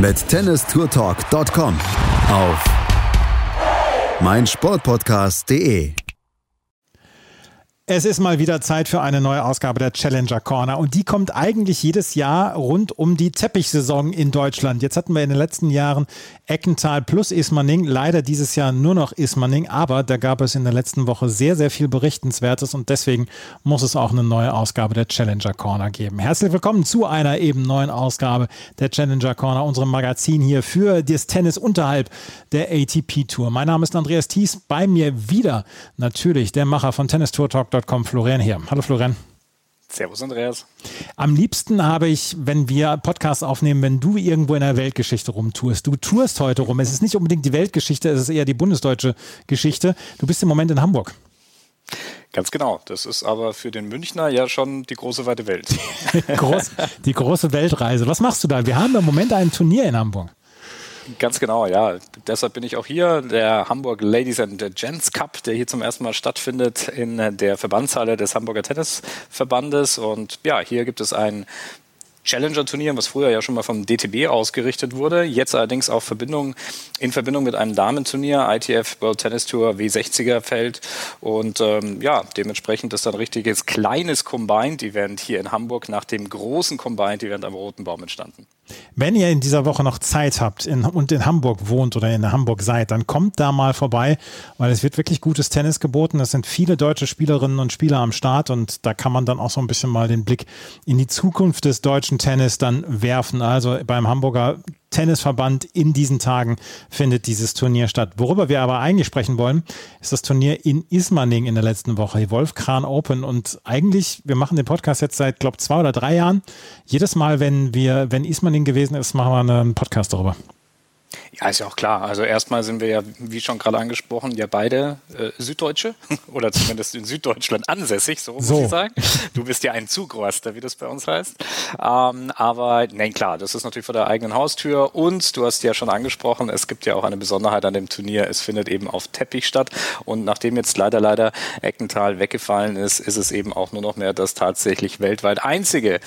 mit tennistourtalk.com auf meinsportpodcast.de. Es ist mal wieder Zeit für eine neue Ausgabe der Challenger Corner und die kommt eigentlich jedes Jahr rund um die Teppichsaison in Deutschland. Jetzt hatten wir in den letzten Jahren Eckental plus Ismaning, leider dieses Jahr nur noch Ismaning, aber da gab es in der letzten Woche sehr, sehr viel Berichtenswertes und deswegen muss es auch eine neue Ausgabe der Challenger Corner geben. Herzlich willkommen zu einer eben neuen Ausgabe der Challenger Corner, unserem Magazin hier für das Tennis unterhalb der ATP Tour. Mein Name ist Andreas Thies, bei mir wieder natürlich der Macher von Tennis Tour Talk Podcast.com, Florian hier. Hallo Florian. Servus Andreas. Am liebsten habe ich, wenn wir Podcasts aufnehmen, wenn du irgendwo in der Weltgeschichte rumtourst. Du tourst heute rum. Es ist nicht unbedingt die Weltgeschichte, es ist eher die bundesdeutsche Geschichte. Du bist im Moment in Hamburg. Ganz genau. Das ist aber für den Münchner ja schon die große weite Welt. Groß, die große Weltreise. Was machst du da? Wir haben im Moment ein Turnier in Hamburg. Ganz genau, ja. Deshalb bin ich auch hier. Der Hamburg Ladies and Gents Cup, der hier zum ersten Mal stattfindet in der Verbandshalle des Hamburger Tennisverbandes. Und ja, hier gibt es ein Challenger-Turnier, was früher ja schon mal vom DTB ausgerichtet wurde, jetzt allerdings auch Verbindung, in Verbindung mit einem Damenturnier, ITF World Tennis Tour W60er Feld. Und ähm, ja, dementsprechend ist ein richtiges kleines Combined-Event hier in Hamburg nach dem großen Combined-Event am Roten Baum entstanden. Wenn ihr in dieser Woche noch Zeit habt in, und in Hamburg wohnt oder in Hamburg seid, dann kommt da mal vorbei, weil es wird wirklich gutes Tennis geboten. Es sind viele deutsche Spielerinnen und Spieler am Start und da kann man dann auch so ein bisschen mal den Blick in die Zukunft des deutschen Tennis dann werfen. Also beim Hamburger Tennisverband in diesen Tagen findet dieses Turnier statt. Worüber wir aber eigentlich sprechen wollen, ist das Turnier in Ismaning in der letzten Woche, die Wolfkran Open. Und eigentlich, wir machen den Podcast jetzt seit, glaube zwei oder drei Jahren. Jedes Mal, wenn wir, wenn Ismaning gewesen ist, machen wir einen Podcast darüber. Ja, ist ja auch klar. Also erstmal sind wir ja, wie schon gerade angesprochen, ja beide äh, Süddeutsche oder zumindest in Süddeutschland ansässig, so muss so. ich sagen. Du bist ja ein Zugroster, wie das bei uns heißt. Ähm, aber nein, klar, das ist natürlich vor der eigenen Haustür und du hast ja schon angesprochen, es gibt ja auch eine Besonderheit an dem Turnier. Es findet eben auf Teppich statt und nachdem jetzt leider, leider Eckental weggefallen ist, ist es eben auch nur noch mehr das tatsächlich weltweit einzige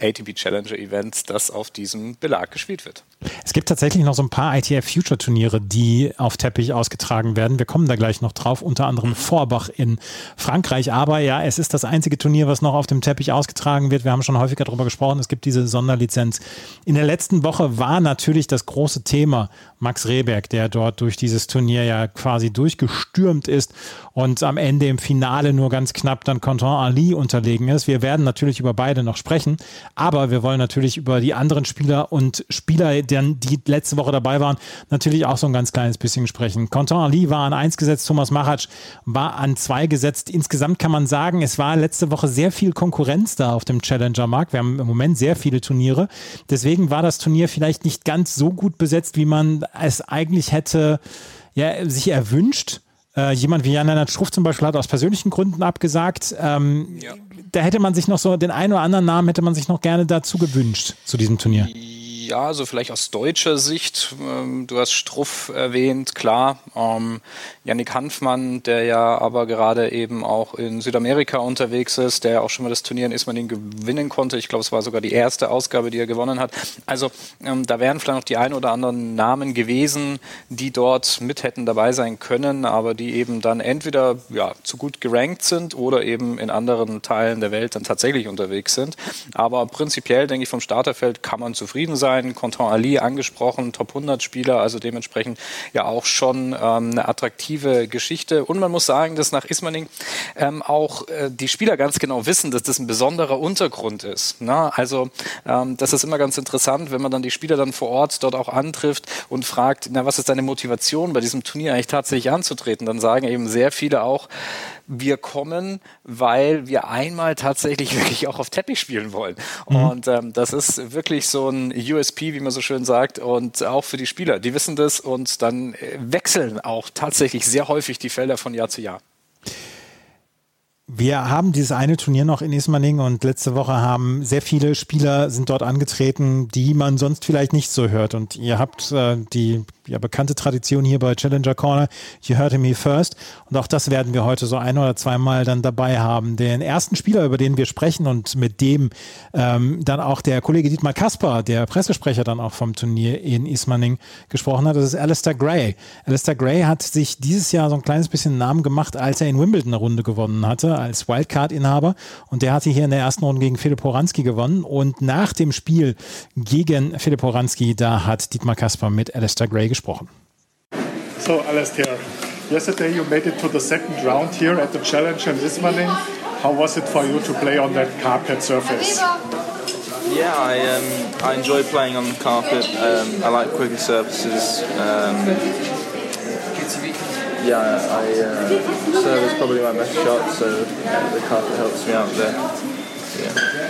ATP Challenger Event, das auf diesem Belag gespielt wird. Es gibt tatsächlich noch so ein paar ITF Future Turniere, die auf Teppich ausgetragen werden. Wir kommen da gleich noch drauf, unter anderem Vorbach in Frankreich. Aber ja, es ist das einzige Turnier, was noch auf dem Teppich ausgetragen wird. Wir haben schon häufiger darüber gesprochen. Es gibt diese Sonderlizenz. In der letzten Woche war natürlich das große Thema Max Rehberg, der dort durch dieses Turnier ja quasi durchgestürmt ist und am Ende im Finale nur ganz knapp dann Content Ali unterlegen ist. Wir werden natürlich über beide noch sprechen. Aber wir wollen natürlich über die anderen Spieler und Spieler, die letzte Woche dabei waren, natürlich auch so ein ganz kleines bisschen sprechen. Quentin Ali war an 1 gesetzt, Thomas Machatsch war an 2 gesetzt. Insgesamt kann man sagen, es war letzte Woche sehr viel Konkurrenz da auf dem Challenger-Markt. Wir haben im Moment sehr viele Turniere. Deswegen war das Turnier vielleicht nicht ganz so gut besetzt, wie man es eigentlich hätte ja, sich erwünscht. Äh, jemand wie Jan-Lennart Struff zum Beispiel hat aus persönlichen Gründen abgesagt. Ähm, ja. Da hätte man sich noch so, den einen oder anderen Namen hätte man sich noch gerne dazu gewünscht zu diesem Turnier. Ja, also vielleicht aus deutscher Sicht. Ähm, du hast Struff erwähnt, klar. Ähm, Yannick Hanfmann, der ja aber gerade eben auch in Südamerika unterwegs ist, der auch schon mal das Turnier in Ismaning gewinnen konnte. Ich glaube, es war sogar die erste Ausgabe, die er gewonnen hat. Also ähm, da wären vielleicht noch die ein oder anderen Namen gewesen, die dort mit hätten dabei sein können, aber die eben dann entweder ja, zu gut gerankt sind oder eben in anderen Teilen der Welt dann tatsächlich unterwegs sind. Aber prinzipiell, denke ich, vom Starterfeld kann man zufrieden sein. Content Ali angesprochen, Top 100 Spieler, also dementsprechend ja auch schon ähm, eine attraktive Geschichte. Und man muss sagen, dass nach Ismaning ähm, auch äh, die Spieler ganz genau wissen, dass das ein besonderer Untergrund ist. Ne? also ähm, das ist immer ganz interessant, wenn man dann die Spieler dann vor Ort dort auch antrifft und fragt, na, was ist deine Motivation bei diesem Turnier eigentlich tatsächlich anzutreten? Dann sagen eben sehr viele auch, wir kommen, weil wir einmal tatsächlich wirklich auch auf Teppich spielen wollen. Mhm. Und ähm, das ist wirklich so ein USP, wie man so schön sagt, und auch für die Spieler. Die wissen das und dann äh, wechseln auch tatsächlich sehr häufig die Felder von Jahr zu Jahr. Wir haben dieses eine Turnier noch in Ismaning und letzte Woche haben sehr viele Spieler sind dort angetreten, die man sonst vielleicht nicht so hört. Und ihr habt äh, die ja, bekannte Tradition hier bei Challenger Corner. You heard me first. Und auch das werden wir heute so ein oder zweimal dann dabei haben. Den ersten Spieler, über den wir sprechen und mit dem ähm, dann auch der Kollege Dietmar Kasper, der Pressesprecher dann auch vom Turnier in Ismaning gesprochen hat, das ist Alistair Gray. Alistair Gray hat sich dieses Jahr so ein kleines bisschen Namen gemacht, als er in Wimbledon eine Runde gewonnen hatte, als Wildcard-Inhaber. Und der hatte hier in der ersten Runde gegen Philipp Horanski gewonnen. Und nach dem Spiel gegen Philipp Horanski, da hat Dietmar Kasper mit Alistair Gray gesprochen. So, Alastair, yesterday you made it to the second round here at the Challenge in Ismaning. How was it for you to play on that carpet surface? Yeah, I, um, I enjoy playing on the carpet. Um, I like quicker surfaces. Um, yeah, I uh, serve is probably my best shot, so the carpet helps me out there. Yeah.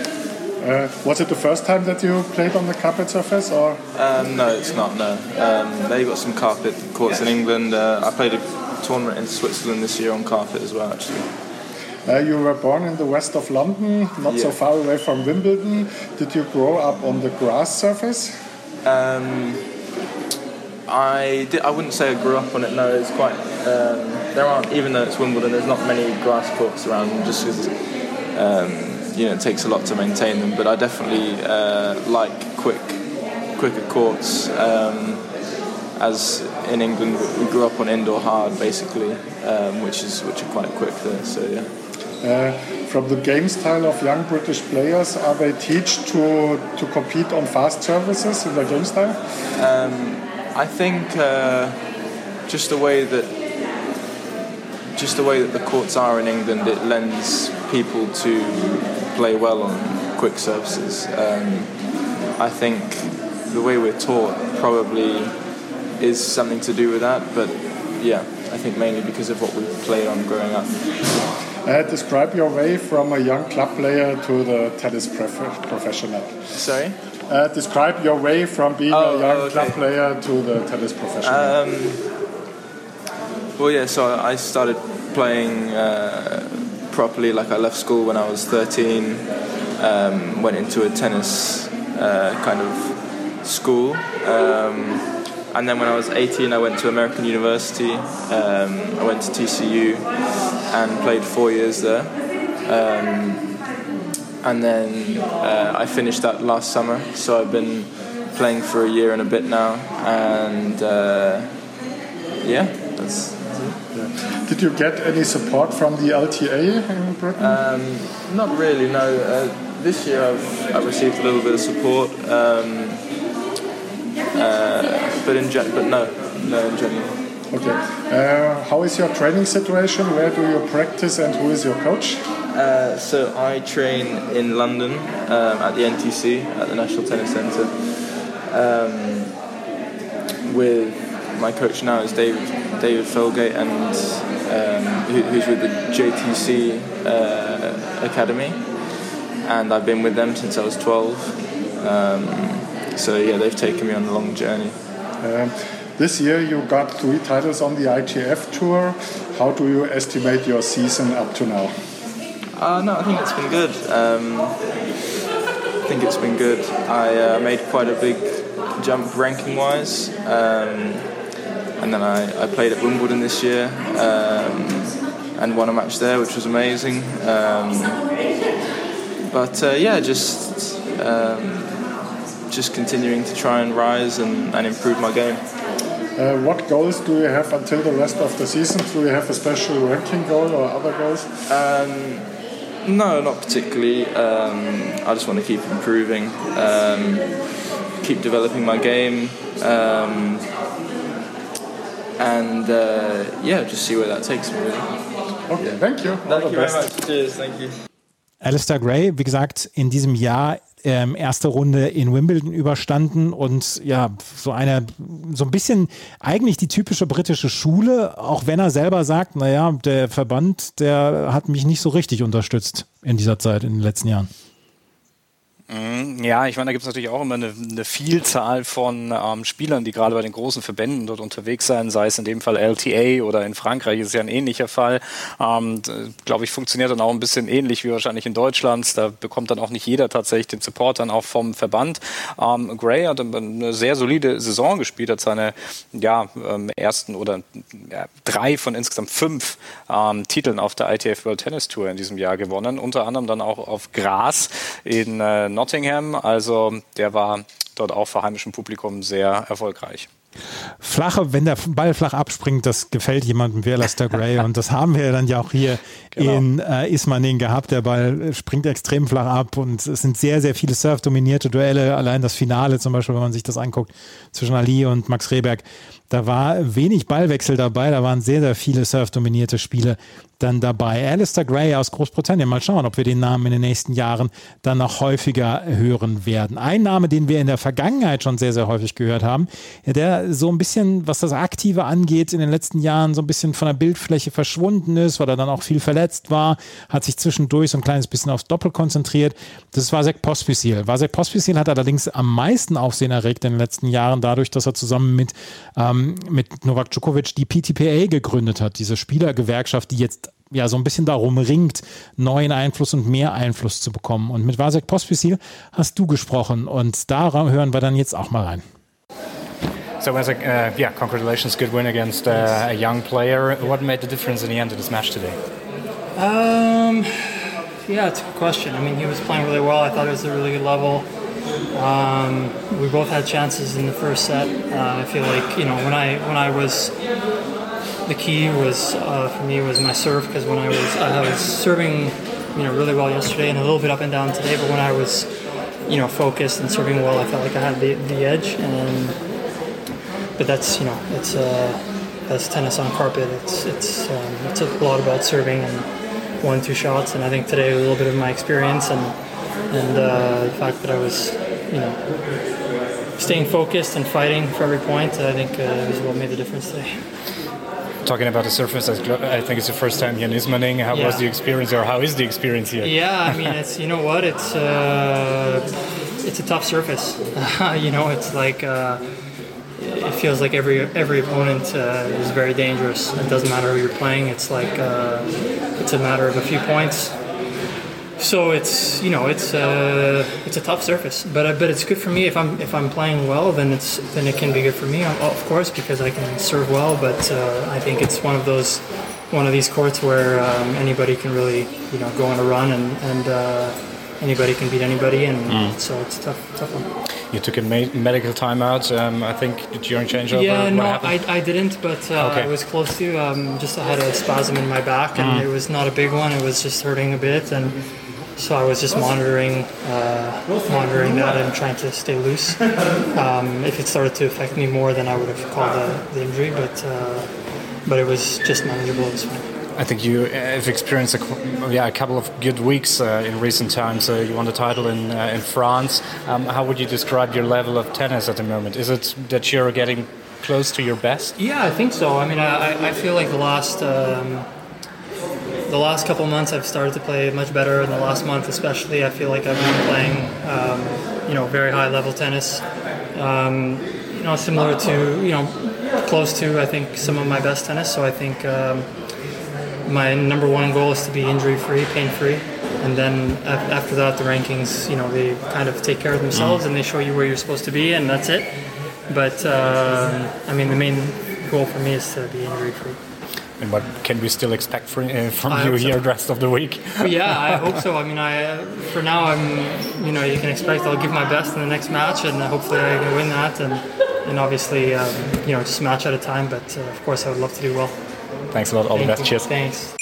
Uh, was it the first time that you played on the carpet surface, or? Um, no, it's not. No, um, they've got some carpet courts in England. Uh, I played a tournament in Switzerland this year on carpet as well, actually. Uh, you were born in the west of London, not yeah. so far away from Wimbledon. Did you grow up on the grass surface? Um, I did, I wouldn't say I grew up on it. No, it's quite. Um, there aren't even though it's Wimbledon. There's not many grass courts around, just because um, you know it takes a lot to maintain them. But I definitely uh, like quick, quicker courts. Um, as in England, we grew up on indoor hard basically, um, which is which are quite quick there. So yeah. Uh, from the game style of young British players, are they teach to to compete on fast services in their game style? Um, I think uh, just the way that just the way that the courts are in England, it lends people to play well on quick surfaces. Um, I think the way we're taught probably is something to do with that, but yeah, I think mainly because of what we've played on growing up. Uh, describe your way from a young club player to the tennis prof- professional. Sorry? Uh, describe your way from being oh, a young okay. club player to the tennis professional. Um, well, yeah, so I started playing uh, properly. Like I left school when I was 13, um, went into a tennis uh, kind of school. Um, and then when I was 18, I went to American University. Um, I went to TCU and played four years there. Um, and then uh, I finished that last summer. So I've been playing for a year and a bit now. And uh, yeah, that's did you get any support from the LTA in Britain? Um, not really, no. Uh, this year I've, I've, received a little bit of support, um, uh, but in gen- but no, no in general. Okay. Uh, how is your training situation? Where do you practice and who is your coach? Uh, so I train in London um, at the NTC at the National Tennis Centre. Um, with my coach now is David David Felgate and um, who, who's with the JTC uh, Academy, and I've been with them since I was 12. Um, so yeah, they've taken me on a long journey. Um, this year you got three titles on the ITF tour. How do you estimate your season up to now? Uh, no, I think it's been good. Um, I think it's been good. I uh, made quite a big jump ranking wise. Um, and then I, I played at Wimbledon this year um, and won a match there, which was amazing. Um, but uh, yeah, just um, just continuing to try and rise and, and improve my game. Uh, what goals do you have until the rest of the season? Do you have a special ranking goal or other goals? Um, no, not particularly. Um, I just want to keep improving, um, keep developing my game and uh, yeah, just see where that takes me. Really. Okay, thank you. Thank you very much. Cheers, thank you. Alistair Gray, wie gesagt, in diesem Jahr ähm, erste Runde in Wimbledon überstanden und ja, so eine, so ein bisschen eigentlich die typische britische Schule, auch wenn er selber sagt, naja, der Verband, der hat mich nicht so richtig unterstützt in dieser Zeit, in den letzten Jahren. Mhm. Ja, ich meine, da gibt es natürlich auch immer eine, eine Vielzahl von ähm, Spielern, die gerade bei den großen Verbänden dort unterwegs sein, sei es in dem Fall LTA oder in Frankreich ist ja ein ähnlicher Fall. Ähm, Glaube ich, funktioniert dann auch ein bisschen ähnlich wie wahrscheinlich in Deutschland. Da bekommt dann auch nicht jeder tatsächlich den Support dann auch vom Verband. Ähm, Gray hat eine sehr solide Saison gespielt, hat seine ja, ähm, ersten oder ja, drei von insgesamt fünf ähm, Titeln auf der ITF World Tennis Tour in diesem Jahr gewonnen, unter anderem dann auch auf Gras in äh, Nottingham. Also der war dort auch vor heimischem Publikum sehr erfolgreich. Flache, wenn der Ball flach abspringt, das gefällt jemandem wie Alastair Gray und das haben wir dann ja auch hier genau. in äh, Ismaning gehabt. Der Ball springt extrem flach ab und es sind sehr, sehr viele Surf-dominierte Duelle. Allein das Finale zum Beispiel, wenn man sich das anguckt, zwischen Ali und Max Rehberg, da war wenig Ballwechsel dabei, da waren sehr, sehr viele Surf-dominierte Spiele dann dabei. Alistair Gray aus Großbritannien. Mal schauen, ob wir den Namen in den nächsten Jahren dann noch häufiger hören werden. Ein Name, den wir in der Vergangenheit schon sehr, sehr häufig gehört haben, der so ein bisschen, was das Aktive angeht, in den letzten Jahren so ein bisschen von der Bildfläche verschwunden ist, weil er dann auch viel verletzt war, hat sich zwischendurch so ein kleines bisschen aufs Doppel konzentriert. Das war Vasek Pospisil. Vasek Pospisil hat allerdings am meisten Aufsehen erregt in den letzten Jahren dadurch, dass er zusammen mit, ähm, mit Novak Djokovic die PTPA gegründet hat, diese Spielergewerkschaft, die jetzt ja so ein bisschen darum ringt, neuen Einfluss und mehr Einfluss zu bekommen. Und mit Vasek Pospisil hast du gesprochen und da hören wir dann jetzt auch mal rein. So, Vasek, uh, yeah, congratulations, good win against uh, a young player. What made the difference in the end of this match today? Um, yeah, it's a good question. I mean, he was playing really well. I thought it was a really good level. Um, we both had chances in the first set. Uh, I feel like you know when I when I was the key was uh, for me was my serve because when I was I was serving you know really well yesterday and a little bit up and down today, but when I was you know focused and serving well, I felt like I had the, the edge. And but that's you know it's uh, that's tennis on carpet. It's it's um, it's a lot about serving and one two shots. And I think today a little bit of my experience and and uh, the fact that I was you know staying focused and fighting for every point, I think uh, is what made the difference today talking about the surface, I think it's the first time here in Ismaning. How yeah. was the experience, or how is the experience here? Yeah, I mean, it's you know what, it's uh, it's a tough surface. you know, it's like uh, it feels like every every opponent uh, is very dangerous. It doesn't matter who you're playing. It's like uh, it's a matter of a few points so it's you know it's uh, it's a tough surface, but uh, but it's good for me if I'm if I'm playing well, then it's then it can be good for me, of course, because I can serve well. But uh, I think it's one of those one of these courts where um, anybody can really you know go on a run and and uh, anybody can beat anybody, and mm. so it's a tough tough one. You took a medical timeout, um, I think, during changeover. Yeah, no, I, I didn't, but uh, okay. I was close to. Um, just I had a spasm in my back, and mm. it was not a big one. It was just hurting a bit, and so I was just monitoring, uh, monitoring that and trying to stay loose. Um, if it started to affect me more, then I would have called the, the injury, but uh, but it was just manageable. It was. I think you have experienced a, yeah, a couple of good weeks uh, in recent times. Uh, you won the title in uh, in France. Um, how would you describe your level of tennis at the moment? Is it that you're getting close to your best? Yeah, I think so. I mean, I, I feel like the last. Um, the last couple months I've started to play much better. In the last month, especially, I feel like I've been playing, um, you know, very high level tennis. Um, you know, similar to, you know, close to I think some of my best tennis. So I think um, my number one goal is to be injury free, pain free. And then after that, the rankings, you know, they kind of take care of themselves and they show you where you're supposed to be, and that's it. But uh, I mean, the main goal for me is to be injury free. And what can we still expect from, uh, from you here so. the rest of the week? yeah, I hope so. I mean, I uh, for now, I'm you know you can expect I'll give my best in the next match, and hopefully I can win that, and and obviously um, you know just a match at a time. But uh, of course, I would love to do well. Thanks a lot. All Thank the best. You. Cheers. Thanks.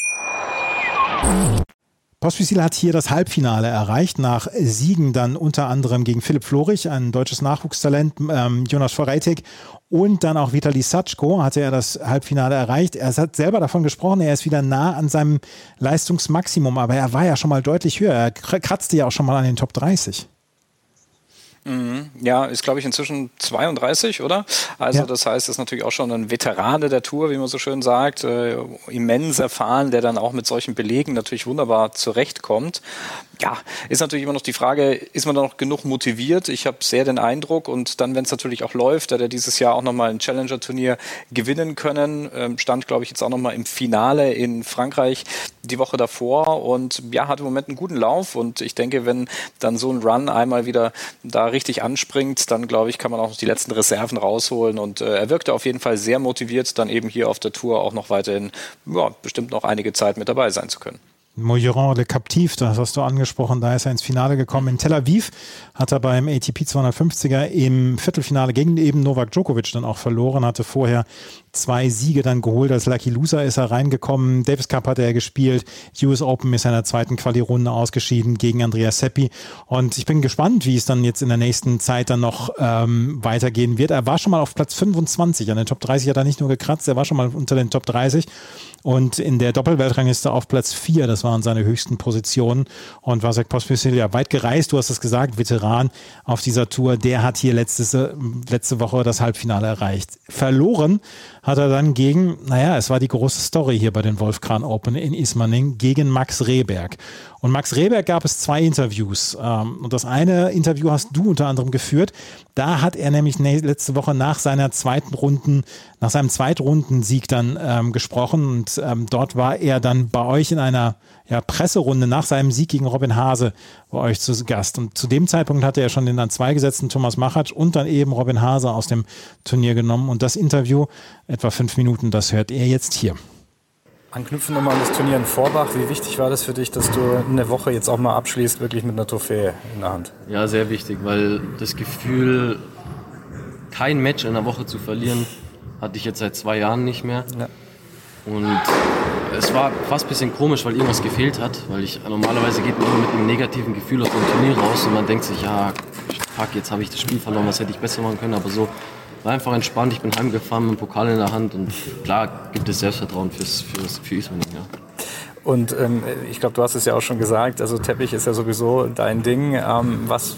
Pospisil hat hier das Halbfinale erreicht, nach Siegen dann unter anderem gegen Philipp Florich, ein deutsches Nachwuchstalent, ähm, Jonas Vorreitig und dann auch Vitali Satschko hatte er das Halbfinale erreicht. Er hat selber davon gesprochen, er ist wieder nah an seinem Leistungsmaximum, aber er war ja schon mal deutlich höher. Er kratzte ja auch schon mal an den Top 30. Mhm. Ja, ist glaube ich inzwischen 32, oder? Also ja. das heißt, ist natürlich auch schon ein Veterane der Tour, wie man so schön sagt, äh, immens erfahren, der dann auch mit solchen Belegen natürlich wunderbar zurechtkommt ja, ist natürlich immer noch die Frage, ist man da noch genug motiviert? Ich habe sehr den Eindruck und dann, wenn es natürlich auch läuft, hat er dieses Jahr auch nochmal ein Challenger-Turnier gewinnen können. Ähm, stand, glaube ich, jetzt auch nochmal im Finale in Frankreich die Woche davor und ja, hat im Moment einen guten Lauf und ich denke, wenn dann so ein Run einmal wieder da richtig anspringt, dann glaube ich, kann man auch noch die letzten Reserven rausholen und äh, er wirkte auf jeden Fall sehr motiviert, dann eben hier auf der Tour auch noch weiterhin, ja, bestimmt noch einige Zeit mit dabei sein zu können. Moiron Le Captif, das hast du angesprochen, da ist er ins Finale gekommen. In Tel Aviv hat er beim ATP 250er im Viertelfinale gegen eben Novak Djokovic dann auch verloren, hatte vorher zwei Siege dann geholt. Als Lucky Loser ist er reingekommen. Davis Cup hat er gespielt. US Open ist in der zweiten Quali-Runde ausgeschieden gegen Andrea Seppi. Und ich bin gespannt, wie es dann jetzt in der nächsten Zeit dann noch ähm, weitergehen wird. Er war schon mal auf Platz 25. An den Top 30 hat er nicht nur gekratzt, er war schon mal unter den Top 30 und in der Doppelweltrangliste auf Platz 4. Das waren seine höchsten Positionen. Und Vasek Pospisil ja weit gereist, du hast es gesagt, Veteran auf dieser Tour. Der hat hier letzte, letzte Woche das Halbfinale erreicht. Verloren hat er dann gegen, naja, es war die große Story hier bei den Wolfkran Open in Ismaning, gegen Max Rehberg. Und Max Rehberg gab es zwei Interviews. Ähm, und das eine Interview hast du unter anderem geführt. Da hat er nämlich letzte Woche nach seiner zweiten Runden, nach seinem Zweitrundensieg dann ähm, gesprochen. Und ähm, dort war er dann bei euch in einer ja, Presserunde nach seinem Sieg gegen Robin Hase bei euch zu Gast. Und zu dem Zeitpunkt hatte er schon den an zwei gesetzten Thomas Machatsch und dann eben Robin Hase aus dem Turnier genommen. Und das Interview, etwa fünf Minuten, das hört er jetzt hier. Anknüpfen nochmal an das Turnier in Vorbach. Wie wichtig war das für dich, dass du eine Woche jetzt auch mal abschließt, wirklich mit einer Trophäe in der Hand? Ja, sehr wichtig, weil das Gefühl, kein Match in der Woche zu verlieren, hatte ich jetzt seit zwei Jahren nicht mehr. Ja. Und es war fast ein bisschen komisch, weil irgendwas gefehlt hat, weil ich normalerweise geht man immer mit einem negativen Gefühl aus dem Turnier raus und man denkt sich, ja, fuck, jetzt habe ich das Spiel verloren, was hätte ich besser machen können, aber so war einfach entspannt. Ich bin heimgefahren mit dem Pokal in der Hand und klar gibt es Selbstvertrauen fürs, fürs, für Ismaning. Ja. Und ähm, ich glaube, du hast es ja auch schon gesagt, also Teppich ist ja sowieso dein Ding. Ähm, was,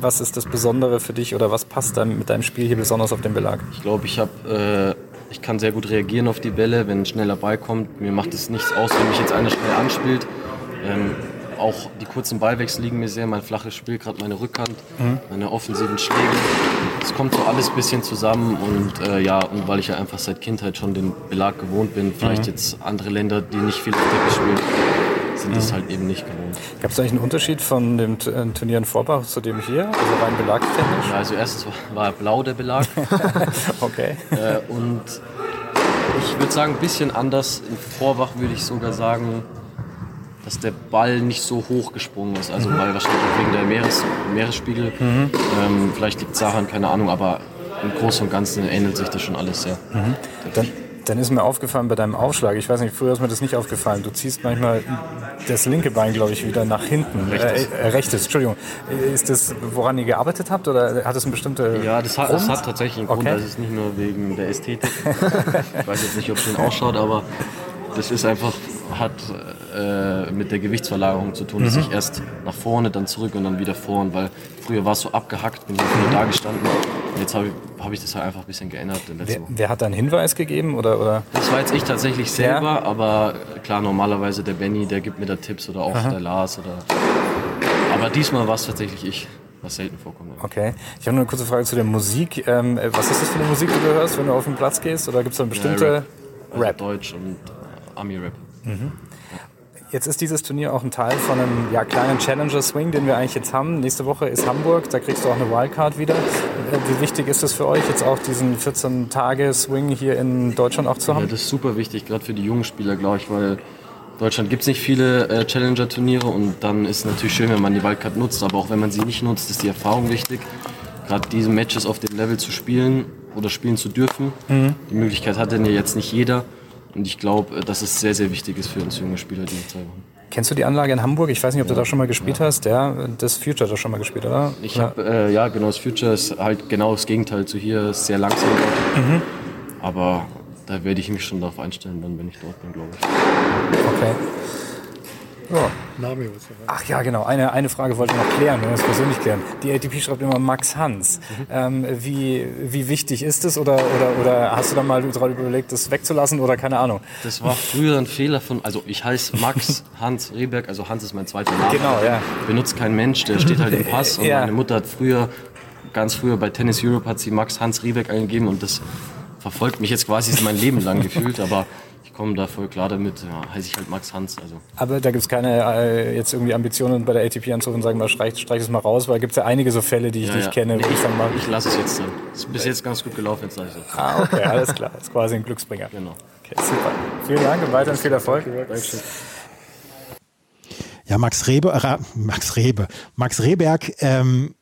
was ist das Besondere für dich oder was passt dann mit deinem Spiel hier besonders auf den Belag? Ich glaube, ich habe... Äh, ich kann sehr gut reagieren auf die Bälle, wenn ein schneller Ball kommt. Mir macht es nichts aus, wenn mich jetzt einer schnell anspielt. Ähm, auch die kurzen Ballwechsel liegen mir sehr, mein flaches Spiel, gerade meine Rückhand, mhm. meine offensiven Schläge. Es kommt so alles ein bisschen zusammen und äh, ja, und weil ich ja einfach seit Kindheit schon den Belag gewohnt bin, vielleicht mhm. jetzt andere Länder, die nicht viel auf Teppich spielen, sind es mhm. halt eben nicht gewohnt. Gab es eigentlich einen Unterschied von dem äh, Turnier in Vorbach zu dem hier, also rein belagstechnisch? Ja, also erst war blau der Belag. okay. Äh, und ich würde sagen, ein bisschen anders. In Vorbach würde ich sogar sagen, dass der Ball nicht so hoch gesprungen ist. Also mhm. weil wahrscheinlich wegen der Meeres, Meeresspiegel. Mhm. Ähm, vielleicht liegt es daran, keine Ahnung, aber im Großen und Ganzen ähnelt sich das schon alles sehr. Mhm. Dann, dann, ist mir aufgefallen bei deinem Aufschlag, ich weiß nicht, früher ist mir das nicht aufgefallen, du ziehst manchmal das linke Bein, glaube ich, wieder nach hinten. Rechtes. Äh, äh, rechtes, Entschuldigung. Ist das, woran ihr gearbeitet habt oder hat es eine bestimmte Ja, das hat, das hat tatsächlich einen Grund. Okay. Das ist nicht nur wegen der Ästhetik. ich weiß jetzt nicht, ob es schön ausschaut, aber das ist einfach, hat äh, mit der Gewichtsverlagerung zu tun, mhm. dass ich erst nach vorne, dann zurück und dann wieder vorne, weil früher war es so abgehackt, bin ich nur da gestanden. Und jetzt habe ich, hab ich das halt einfach ein bisschen geändert. Wer, wer, hat da einen Hinweis gegeben? Oder, oder? Das war jetzt ich tatsächlich selber, ja. aber klar, normalerweise der Benny, der gibt mir da Tipps oder auch Aha. der Lars. Oder, aber diesmal war es tatsächlich ich was selten vorkommt. Okay. Ich habe nur eine kurze Frage zu der Musik. Ähm, was ist das für eine Musik, die du hörst, wenn du auf den Platz gehst? Oder gibt es da eine bestimmte ja, Rap? Also Rap? Deutsch und Ami-Rap. Mhm. Jetzt ist dieses Turnier auch ein Teil von einem ja, kleinen Challenger-Swing, den wir eigentlich jetzt haben. Nächste Woche ist Hamburg, da kriegst du auch eine Wildcard wieder. Äh, wie wichtig ist es für euch, jetzt auch diesen 14-Tage-Swing hier in Deutschland auch zu haben? Ja, das ist super wichtig, gerade für die jungen Spieler, glaube ich, weil Deutschland gibt es nicht viele äh, Challenger-Turniere und dann ist es natürlich schön, wenn man die Wildcard nutzt. Aber auch wenn man sie nicht nutzt, ist die Erfahrung wichtig. Gerade diese Matches auf dem Level zu spielen oder spielen zu dürfen. Mhm. Die Möglichkeit hat denn ja jetzt nicht jeder. Und ich glaube, dass es sehr, sehr wichtig ist für uns junge Spieler, diese zwei Wochen. Kennst du die Anlage in Hamburg? Ich weiß nicht, ob du da schon mal gespielt ja. hast. Ja, das Future da schon mal gespielt, oder? Ich habe, äh, ja, genau, das Future ist halt genau das Gegenteil zu hier, ist sehr langsam dort. Mhm. Aber da werde ich mich schon darauf einstellen, dann wenn ich dort bin, glaube ich. Okay. Ja. Ach ja, genau. Eine, eine Frage wollte ich noch klären, wir das persönlich klären. Die ATP schreibt immer Max Hans. Mhm. Ähm, wie, wie wichtig ist es oder, oder, oder hast du da mal darüber überlegt, das wegzulassen oder keine Ahnung? Das war früher ein Fehler von, also ich heiße Max Hans Rehberg, also Hans ist mein zweiter Name. Genau, ja. Benutzt kein Mensch, der steht halt im Pass und ja. meine Mutter hat früher, ganz früher bei Tennis Europe hat sie Max Hans Rehberg eingegeben und das verfolgt mich jetzt quasi mein Leben lang gefühlt, aber komme da voll klar damit. Ja, heiße ich halt Max Hans. Also. Aber da gibt es keine äh, jetzt irgendwie Ambitionen bei der ATP anzurufen und sagen, mal, streich, streich es mal raus, weil gibt es ja einige so Fälle, die ich ja, nicht ja. kenne. Nee, ich, ich lasse es jetzt dann. Ist bis jetzt ganz gut gelaufen, jetzt sage ich so. Ah, okay, alles klar. Das ist quasi ein Glücksbringer. Genau. Okay, super. Vielen Dank und weiterhin viel Erfolg. Dankeschön. Ja, Max Rebe, äh, Max Rebe, Max Rehberg, ähm,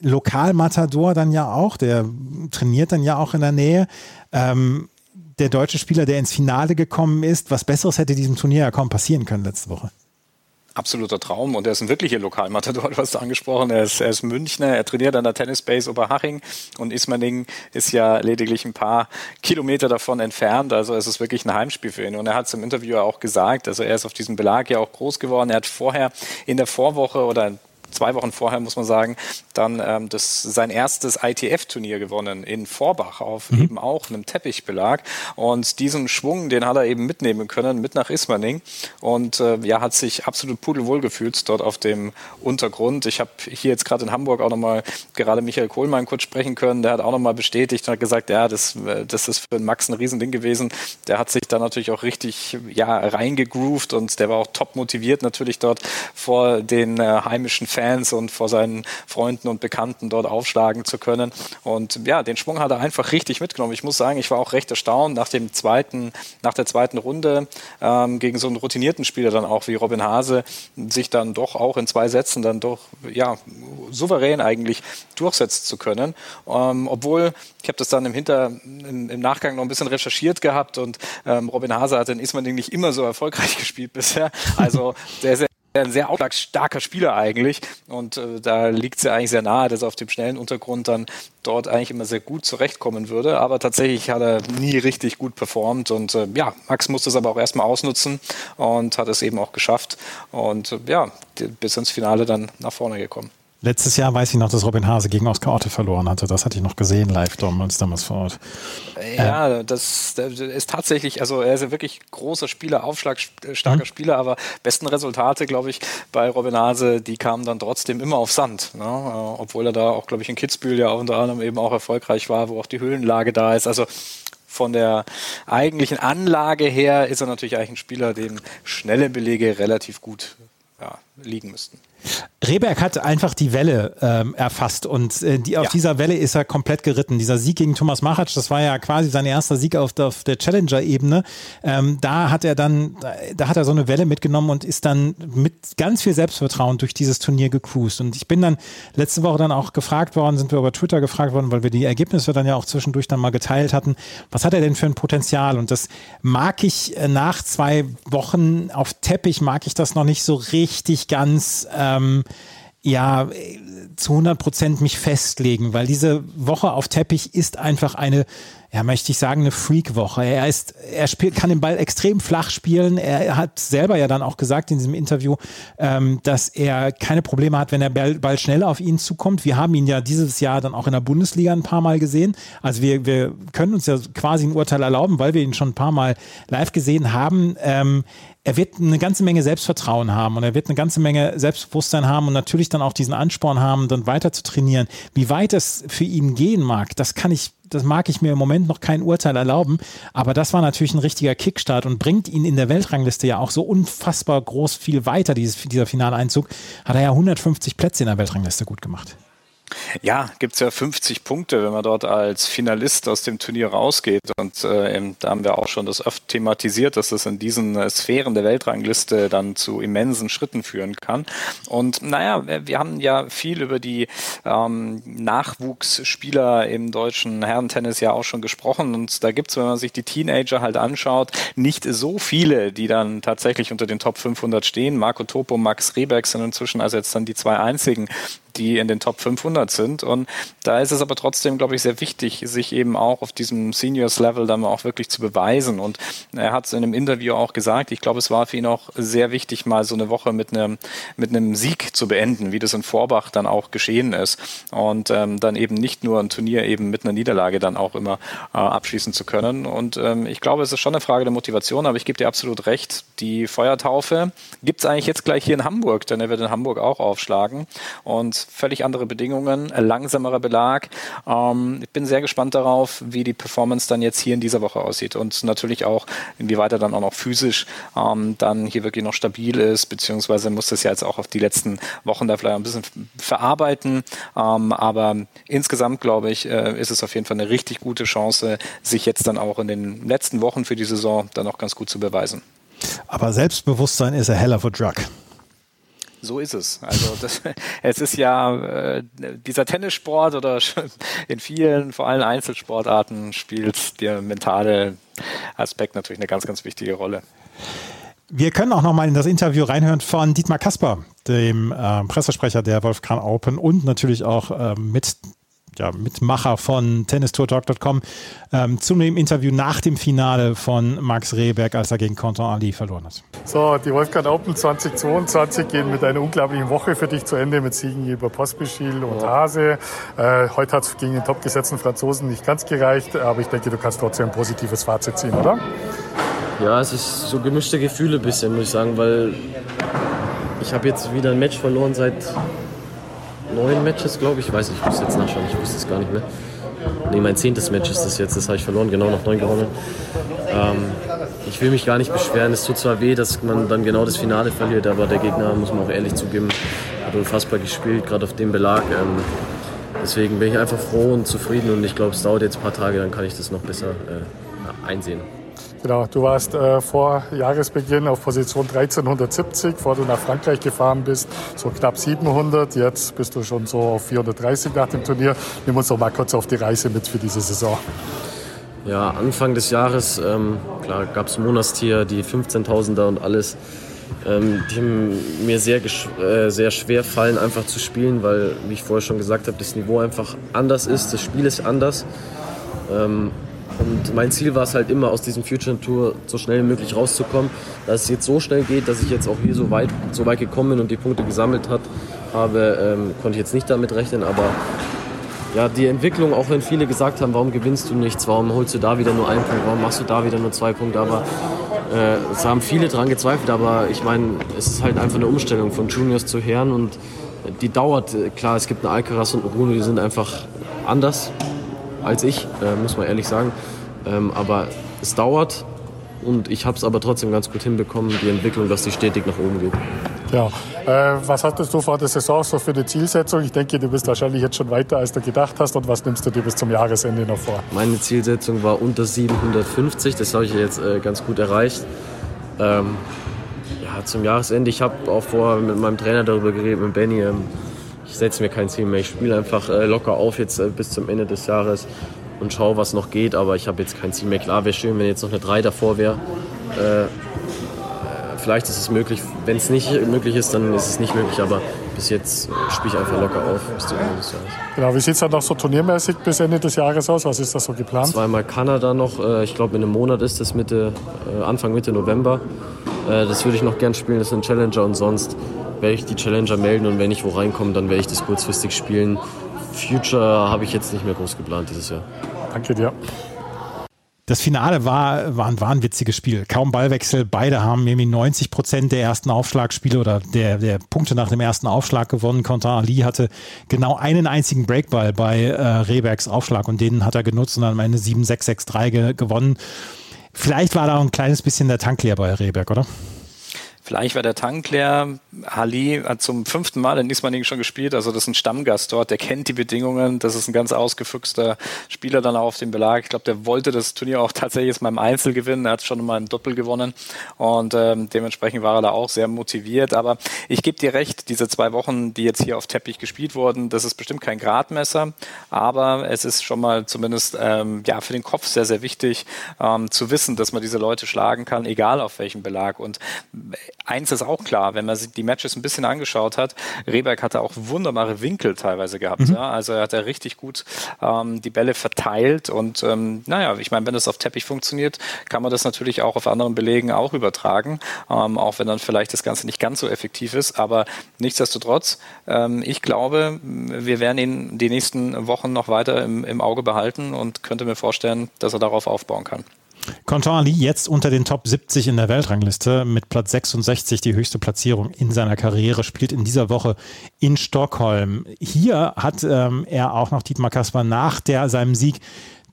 Lokalmatador dann ja auch, der trainiert dann ja auch in der Nähe. Ähm, der deutsche Spieler, der ins Finale gekommen ist. Was Besseres hätte diesem Turnier ja kaum passieren können letzte Woche absoluter Traum und er ist ein wirklicher Lokalmatador, du hast angesprochen. Er ist, er ist Münchner, er trainiert an der Tennisbase Oberhaching und Ismaning ist ja lediglich ein paar Kilometer davon entfernt. Also es ist wirklich ein Heimspiel für ihn. Und er hat es im Interview auch gesagt, also er ist auf diesem Belag ja auch groß geworden. Er hat vorher in der Vorwoche oder zwei Wochen vorher, muss man sagen, dann ähm, das, sein erstes ITF-Turnier gewonnen in Vorbach auf mhm. eben auch einem Teppichbelag. Und diesen Schwung, den hat er eben mitnehmen können, mit nach Ismaning. Und äh, ja, hat sich absolut pudelwohl gefühlt dort auf dem Untergrund. Ich habe hier jetzt gerade in Hamburg auch nochmal gerade Michael Kohlmann kurz sprechen können. Der hat auch nochmal bestätigt und hat gesagt, ja, das, äh, das ist für Max ein Riesending gewesen. Der hat sich da natürlich auch richtig ja, reingegroovt und der war auch top motiviert natürlich dort vor den äh, heimischen Fans und vor seinen Freunden und Bekannten dort aufschlagen zu können. Und ja, den Schwung hat er einfach richtig mitgenommen. Ich muss sagen, ich war auch recht erstaunt nach dem zweiten, nach der zweiten Runde ähm, gegen so einen routinierten Spieler dann auch wie Robin Hase sich dann doch auch in zwei Sätzen dann doch ja souverän eigentlich durchsetzen zu können. Ähm, obwohl ich habe das dann im Hinter im, im, Nachgang noch ein bisschen recherchiert gehabt und ähm, Robin Hase hat in Ismaning nicht immer so erfolgreich gespielt bisher. Also der sehr ein sehr starker Spieler eigentlich. Und äh, da liegt es ja eigentlich sehr nahe, dass er auf dem schnellen Untergrund dann dort eigentlich immer sehr gut zurechtkommen würde. Aber tatsächlich hat er nie richtig gut performt. Und äh, ja, Max musste es aber auch erstmal ausnutzen und hat es eben auch geschafft. Und äh, ja, bis ins Finale dann nach vorne gekommen. Letztes Jahr weiß ich noch, dass Robin Hase gegen Oskar Otte verloren hatte. Das hatte ich noch gesehen live damals, damals vor Ort. Ja, das, das, ist tatsächlich, also er ist ein wirklich großer Spieler, aufschlagstarker mhm. Spieler, aber besten Resultate, glaube ich, bei Robin Hase, die kamen dann trotzdem immer auf Sand. Ne? Äh, obwohl er da auch, glaube ich, in Kitzbühel ja unter anderem eben auch erfolgreich war, wo auch die Höhenlage da ist. Also von der eigentlichen Anlage her ist er natürlich eigentlich ein Spieler, dem schnelle Belege relativ gut ja, liegen müssten. Rehberg hat einfach die Welle ähm, erfasst und äh, die, auf ja. dieser Welle ist er komplett geritten. Dieser Sieg gegen Thomas Machatsch, das war ja quasi sein erster Sieg auf der, der Challenger-Ebene. Ähm, da hat er dann, da, da, hat er so eine Welle mitgenommen und ist dann mit ganz viel Selbstvertrauen durch dieses Turnier gecruised. Und ich bin dann letzte Woche dann auch gefragt worden, sind wir über Twitter gefragt worden, weil wir die Ergebnisse dann ja auch zwischendurch dann mal geteilt hatten. Was hat er denn für ein Potenzial? Und das mag ich äh, nach zwei Wochen auf Teppich, mag ich das noch nicht so richtig ganz. Ähm, ja, zu 100 Prozent mich festlegen, weil diese Woche auf Teppich ist einfach eine ja, möchte ich sagen, eine Freak-Woche. Er ist, er spielt, kann den Ball extrem flach spielen. Er hat selber ja dann auch gesagt in diesem Interview, ähm, dass er keine Probleme hat, wenn der Ball, Ball schnell auf ihn zukommt. Wir haben ihn ja dieses Jahr dann auch in der Bundesliga ein paar Mal gesehen. Also wir, wir können uns ja quasi ein Urteil erlauben, weil wir ihn schon ein paar Mal live gesehen haben. Ähm, er wird eine ganze Menge Selbstvertrauen haben und er wird eine ganze Menge Selbstbewusstsein haben und natürlich dann auch diesen Ansporn haben, dann weiter zu trainieren. Wie weit es für ihn gehen mag, das kann ich das mag ich mir im Moment noch kein Urteil erlauben, aber das war natürlich ein richtiger Kickstart und bringt ihn in der Weltrangliste ja auch so unfassbar groß viel weiter, dieses, dieser Finaleinzug. Hat er ja 150 Plätze in der Weltrangliste gut gemacht. Ja, gibt es ja 50 Punkte, wenn man dort als Finalist aus dem Turnier rausgeht. Und äh, da haben wir auch schon das oft thematisiert, dass das in diesen äh, Sphären der Weltrangliste dann zu immensen Schritten führen kann. Und naja, wir haben ja viel über die ähm, Nachwuchsspieler im deutschen Herrentennis ja auch schon gesprochen. Und da gibt es, wenn man sich die Teenager halt anschaut, nicht so viele, die dann tatsächlich unter den Top 500 stehen. Marco Topo, Max Rebeck sind inzwischen also jetzt dann die zwei einzigen, die in den Top 500 sind. Und da ist es aber trotzdem, glaube ich, sehr wichtig, sich eben auch auf diesem Seniors-Level dann auch wirklich zu beweisen. Und er hat es in einem Interview auch gesagt, ich glaube, es war für ihn auch sehr wichtig, mal so eine Woche mit einem, mit einem Sieg zu beenden, wie das in Vorbach dann auch geschehen ist. Und ähm, dann eben nicht nur ein Turnier eben mit einer Niederlage dann auch immer äh, abschließen zu können. Und ähm, ich glaube, es ist schon eine Frage der Motivation, aber ich gebe dir absolut recht. Die Feuertaufe gibt es eigentlich jetzt gleich hier in Hamburg, denn er wird in Hamburg auch aufschlagen. Und völlig andere Bedingungen, langsamerer Belag. Ähm, ich bin sehr gespannt darauf, wie die Performance dann jetzt hier in dieser Woche aussieht und natürlich auch, inwieweit er dann auch noch physisch ähm, dann hier wirklich noch stabil ist, beziehungsweise muss das ja jetzt auch auf die letzten Wochen da vielleicht ein bisschen verarbeiten. Ähm, aber insgesamt, glaube ich, äh, ist es auf jeden Fall eine richtig gute Chance, sich jetzt dann auch in den letzten Wochen für die Saison dann auch ganz gut zu beweisen. Aber Selbstbewusstsein ist a hell of a drug. So ist es. Also das, es ist ja äh, dieser Tennissport oder in vielen, vor allem Einzelsportarten spielt der mentale Aspekt natürlich eine ganz, ganz wichtige Rolle. Wir können auch noch mal in das Interview reinhören von Dietmar Kasper, dem äh, Pressesprecher der Wolfgang Open und natürlich auch äh, mit ja, Mitmacher von tennistourtalk.com, ähm, zu dem Interview nach dem Finale von Max Rehberg, als er gegen Quentin Ali verloren hat. So, die Wolfgang Open 2022 gehen mit einer unglaublichen Woche für dich zu Ende mit Siegen über Pospischil und ja. Hase. Äh, heute hat es gegen den topgesetzten Franzosen nicht ganz gereicht, aber ich denke, du kannst trotzdem ein positives Fazit ziehen, oder? Ja, es ist so gemischte Gefühle ein bisschen, muss ich sagen, weil ich habe jetzt wieder ein Match verloren seit neun Matches, glaube ich. Weiß nicht, ich muss jetzt nachschauen, ich wusste es gar nicht mehr. Nee, mein zehntes Match ist das jetzt, das habe ich verloren, genau noch neun gewonnen. Ähm, ich will mich gar nicht beschweren, es tut zwar weh, dass man dann genau das Finale verliert, aber der Gegner, muss man auch ehrlich zugeben, hat unfassbar gespielt, gerade auf dem Belag. Ähm, deswegen bin ich einfach froh und zufrieden und ich glaube, es dauert jetzt ein paar Tage, dann kann ich das noch besser äh, einsehen. Genau, du warst äh, vor Jahresbeginn auf Position 1370, bevor du nach Frankreich gefahren bist, so knapp 700. Jetzt bist du schon so auf 430 nach dem Turnier. Nimm uns doch mal kurz auf die Reise mit für diese Saison. Ja, Anfang des Jahres, ähm, klar, gab es Monatstier, die 15.000er und alles. Ähm, die haben mir sehr, äh, sehr schwer fallen, einfach zu spielen, weil, wie ich vorher schon gesagt habe, das Niveau einfach anders ist, das Spiel ist anders. Ähm, und mein Ziel war es halt immer, aus diesem Future Tour so schnell wie möglich rauszukommen. Dass es jetzt so schnell geht, dass ich jetzt auch hier so weit, so weit gekommen bin und die Punkte gesammelt hat, habe, ähm, konnte ich jetzt nicht damit rechnen. Aber ja, die Entwicklung, auch wenn viele gesagt haben, warum gewinnst du nichts, warum holst du da wieder nur einen Punkt, warum machst du da wieder nur zwei Punkte, aber äh, es haben viele daran gezweifelt, aber ich meine, es ist halt einfach eine Umstellung von Juniors zu Herren und die dauert, klar, es gibt eine Alcaraz und eine Bruno, die sind einfach anders als ich, äh, muss man ehrlich sagen. Ähm, aber es dauert und ich habe es aber trotzdem ganz gut hinbekommen, die Entwicklung, dass sie stetig nach oben geht. Ja, äh, was hattest du vor der Saison so für eine Zielsetzung? Ich denke, du bist wahrscheinlich jetzt schon weiter, als du gedacht hast. Und was nimmst du dir bis zum Jahresende noch vor? Meine Zielsetzung war unter 750. Das habe ich jetzt äh, ganz gut erreicht. Ähm, ja, zum Jahresende. Ich habe auch vorher mit meinem Trainer darüber geredet, mit Benny. Ähm, setze mir kein Ziel mehr. Ich spiele einfach äh, locker auf jetzt äh, bis zum Ende des Jahres und schaue, was noch geht. Aber ich habe jetzt kein Ziel mehr. Klar wäre schön, wenn jetzt noch eine 3 davor wäre. Äh, äh, vielleicht ist es möglich. Wenn es nicht möglich ist, dann ist es nicht möglich. Aber bis jetzt spiele ich einfach locker auf bis zum Ende des Jahres. Genau, wie sieht es dann noch so turniermäßig bis Ende des Jahres aus? Was ist da so geplant? Zweimal Kanada noch. Äh, ich glaube, in einem Monat ist das Mitte, äh, Anfang Mitte November. Das würde ich noch gern spielen. Das ist ein Challenger und sonst werde ich die Challenger melden und wenn ich wo reinkomme, dann werde ich das kurzfristig spielen. Future habe ich jetzt nicht mehr groß geplant dieses Jahr. Danke dir. Das Finale war, war ein wahnwitziges Spiel. Kaum Ballwechsel. Beide haben irgendwie 90 Prozent der ersten Aufschlagspiele oder der, der Punkte nach dem ersten Aufschlag gewonnen. Quentin Ali hatte genau einen einzigen Breakball bei äh, Rehbergs Aufschlag und den hat er genutzt und dann am Ende 7-6-6-3 ge gewonnen. Vielleicht war da ein kleines bisschen der Tank leer bei Rehberg, oder? Vielleicht war der Tank leer. Ali hat zum fünften Mal in Ismaning schon gespielt, also das ist ein Stammgast dort, der kennt die Bedingungen, das ist ein ganz ausgefuchster Spieler dann auch auf dem Belag. Ich glaube, der wollte das Turnier auch tatsächlich jetzt mal im Einzel gewinnen, er hat schon mal im Doppel gewonnen und ähm, dementsprechend war er da auch sehr motiviert. Aber ich gebe dir recht, diese zwei Wochen, die jetzt hier auf Teppich gespielt wurden, das ist bestimmt kein Gradmesser, aber es ist schon mal zumindest ähm, ja, für den Kopf sehr, sehr wichtig ähm, zu wissen, dass man diese Leute schlagen kann, egal auf welchem Belag. Und eins ist auch klar, wenn man sich die Matches ein bisschen angeschaut hat, Rehberg hatte auch wunderbare Winkel teilweise gehabt. Mhm. Ja? Also er hat ja richtig gut ähm, die Bälle verteilt und ähm, naja, ich meine, wenn das auf Teppich funktioniert, kann man das natürlich auch auf anderen Belegen auch übertragen, ähm, auch wenn dann vielleicht das Ganze nicht ganz so effektiv ist. Aber nichtsdestotrotz, ähm, ich glaube, wir werden ihn die nächsten Wochen noch weiter im, im Auge behalten und könnte mir vorstellen, dass er darauf aufbauen kann. Quentin Ali jetzt unter den Top 70 in der Weltrangliste mit Platz 66 die höchste Platzierung in seiner Karriere, spielt in dieser Woche in Stockholm. Hier hat ähm, er auch noch Dietmar Kasper nach der, seinem Sieg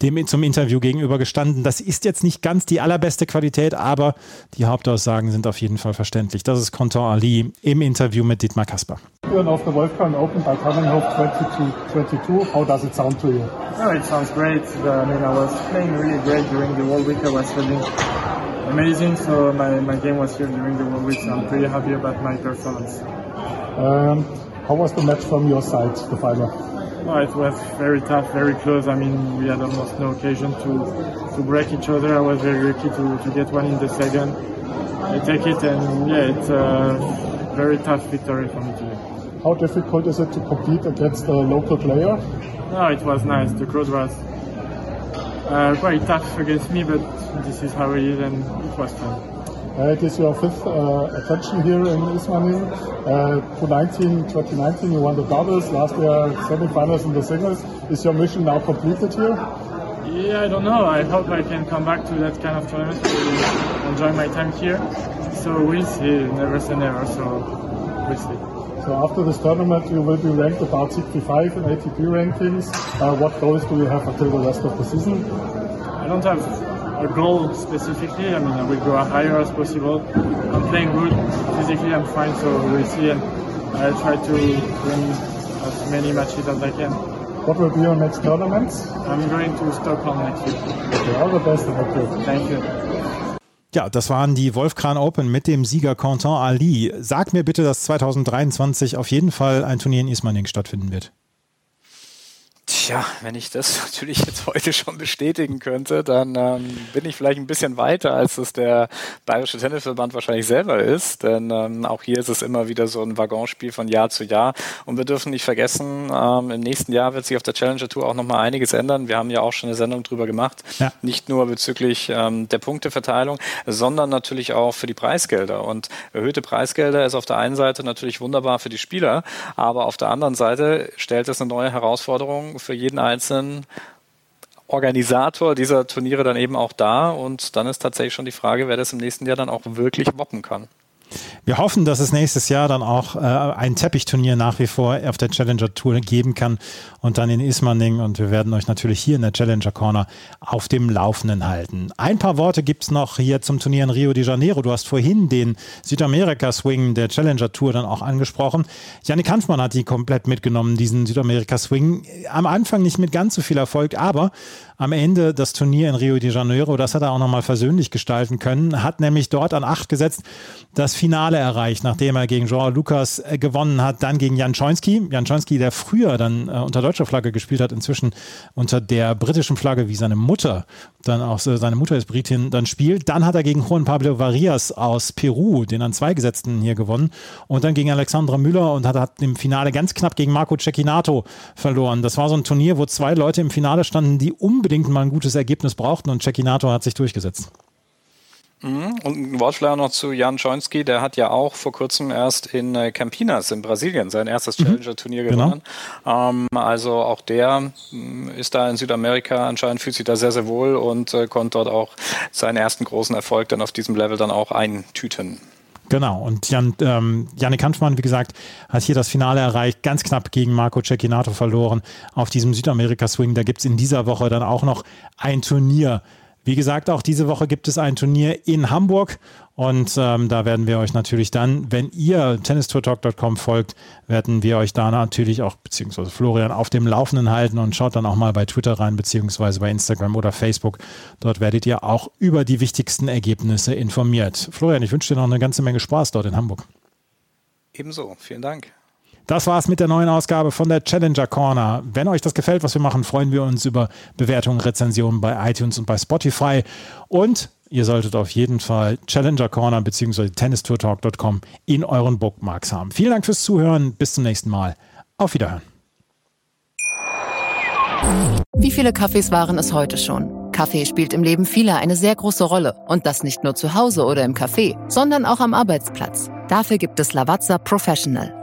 dem zum Interview gegenüber gestanden. Das ist jetzt nicht ganz die allerbeste Qualität, aber die Hauptaussagen sind auf jeden Fall verständlich. Das ist Quentin Ali im Interview mit Dietmar Kasper. And of the Wolfgang Open by Kamenhof 2022, how does it sound to you? Oh, it sounds great. I mean, I was playing really great during the World Week. I was feeling amazing. So my, my game was here during the World Week. So I'm pretty happy about my performance. Um, how was the match from your side, the final? It was very tough, very close. I mean, we had almost no occasion to to break each other. I was very lucky to, to get one in the second. I take it, and yeah, it's a very tough victory for me today. How difficult is it to compete against a local player? No, it was nice. The crowd was uh, quite tough against me, but this is how it is, and it was fun. Uh, it is your fifth uh, attention here in Ismaning. Uh, 2019, 2019, you won the doubles. Last year, semi-finals in the singles. Is your mission now completed here? Yeah, I don't know. I hope I can come back to that kind of tournament to enjoy my time here. So we'll see. Never say never. So we'll see. So after this tournament, you will be ranked about 65 in ATP rankings. Uh, what goals do you have until the rest of the season? I don't have a goal specifically. I mean, I will go as higher as possible. I'm playing good. Physically, I'm fine, so we'll see. And I'll try to win as many matches as I can. What will be your next tournaments? I'm going to Stockholm next week. Okay, all the best. Thank you. Thank you. Ja, das waren die Wolfkran Open mit dem Sieger Quentin Ali. Sag mir bitte, dass 2023 auf jeden Fall ein Turnier in Ismaning stattfinden wird. Tja, wenn ich das natürlich jetzt heute schon bestätigen könnte, dann ähm, bin ich vielleicht ein bisschen weiter, als es der Bayerische Tennisverband wahrscheinlich selber ist. Denn ähm, auch hier ist es immer wieder so ein Waggonspiel von Jahr zu Jahr. Und wir dürfen nicht vergessen, ähm, im nächsten Jahr wird sich auf der Challenger Tour auch nochmal einiges ändern. Wir haben ja auch schon eine Sendung drüber gemacht. Ja. Nicht nur bezüglich ähm, der Punkteverteilung, sondern natürlich auch für die Preisgelder. Und erhöhte Preisgelder ist auf der einen Seite natürlich wunderbar für die Spieler, aber auf der anderen Seite stellt es eine neue Herausforderung für jeden einzelnen Organisator dieser Turniere dann eben auch da. Und dann ist tatsächlich schon die Frage, wer das im nächsten Jahr dann auch wirklich woppen kann. Wir hoffen, dass es nächstes Jahr dann auch äh, ein Teppichturnier nach wie vor auf der Challenger Tour geben kann und dann in Ismaning. Und wir werden euch natürlich hier in der Challenger Corner auf dem Laufenden halten. Ein paar Worte gibt es noch hier zum Turnier in Rio de Janeiro. Du hast vorhin den Südamerika-Swing der Challenger Tour dann auch angesprochen. Janik Hanfmann hat die komplett mitgenommen, diesen Südamerika-Swing. Am Anfang nicht mit ganz so viel Erfolg, aber am Ende das Turnier in Rio de Janeiro, das hat er auch nochmal versöhnlich gestalten können, hat nämlich dort an acht gesetzt, das Finale erreicht, nachdem er gegen Joao Lucas äh, gewonnen hat, dann gegen Jan Schoinski. Jan Schoinski, der früher dann äh, unter deutscher Flagge gespielt hat, inzwischen unter der britischen Flagge, wie seine Mutter, dann auch seine Mutter ist Britin, dann spielt. Dann hat er gegen Juan Pablo Varias aus Peru, den an zwei Gesetzten hier gewonnen. Und dann gegen Alexandra Müller und hat, hat im Finale ganz knapp gegen Marco Cecchinato verloren. Das war so ein Turnier, wo zwei Leute im Finale standen, die unbedingt mal ein gutes Ergebnis brauchten und Cecchinato hat sich durchgesetzt. Mhm. Und ein Wortschleier noch zu Jan Schoinski, der hat ja auch vor kurzem erst in äh, Campinas in Brasilien sein erstes mhm. Challenger-Turnier genau. gewonnen. Ähm, also auch der mm, ist da in Südamerika, anscheinend fühlt sich da sehr, sehr wohl und äh, konnte dort auch seinen ersten großen Erfolg dann auf diesem Level dann auch eintüten. Genau, und Jan, ähm, Janik Hanfmann, wie gesagt, hat hier das Finale erreicht, ganz knapp gegen Marco Cecchinato verloren auf diesem Südamerika-Swing. Da gibt es in dieser Woche dann auch noch ein Turnier Wie gesagt, auch diese Woche gibt es ein Turnier in Hamburg und ähm, da werden wir euch natürlich dann, wenn ihr tennistourtalk.com folgt, werden wir euch da natürlich auch, beziehungsweise Florian, auf dem Laufenden halten und schaut dann auch mal bei Twitter rein, beziehungsweise bei Instagram oder Facebook. Dort werdet ihr auch über die wichtigsten Ergebnisse informiert. Florian, ich wünsche dir noch eine ganze Menge Spaß dort in Hamburg. Ebenso, vielen Dank. Das war's mit der neuen Ausgabe von der Challenger Corner. Wenn euch das gefällt, was wir machen, freuen wir uns über Bewertungen, Rezensionen bei iTunes und bei Spotify. Und ihr solltet auf jeden Fall Challenger Corner bzw. tennistourtalk.com in euren Bookmarks haben. Vielen Dank fürs Zuhören. Bis zum nächsten Mal. Auf Wiederhören. Wie viele Kaffees waren es heute schon? Kaffee spielt im Leben vieler eine sehr große Rolle. Und das nicht nur zu Hause oder im Café, sondern auch am Arbeitsplatz. Dafür gibt es Lavazza Professional.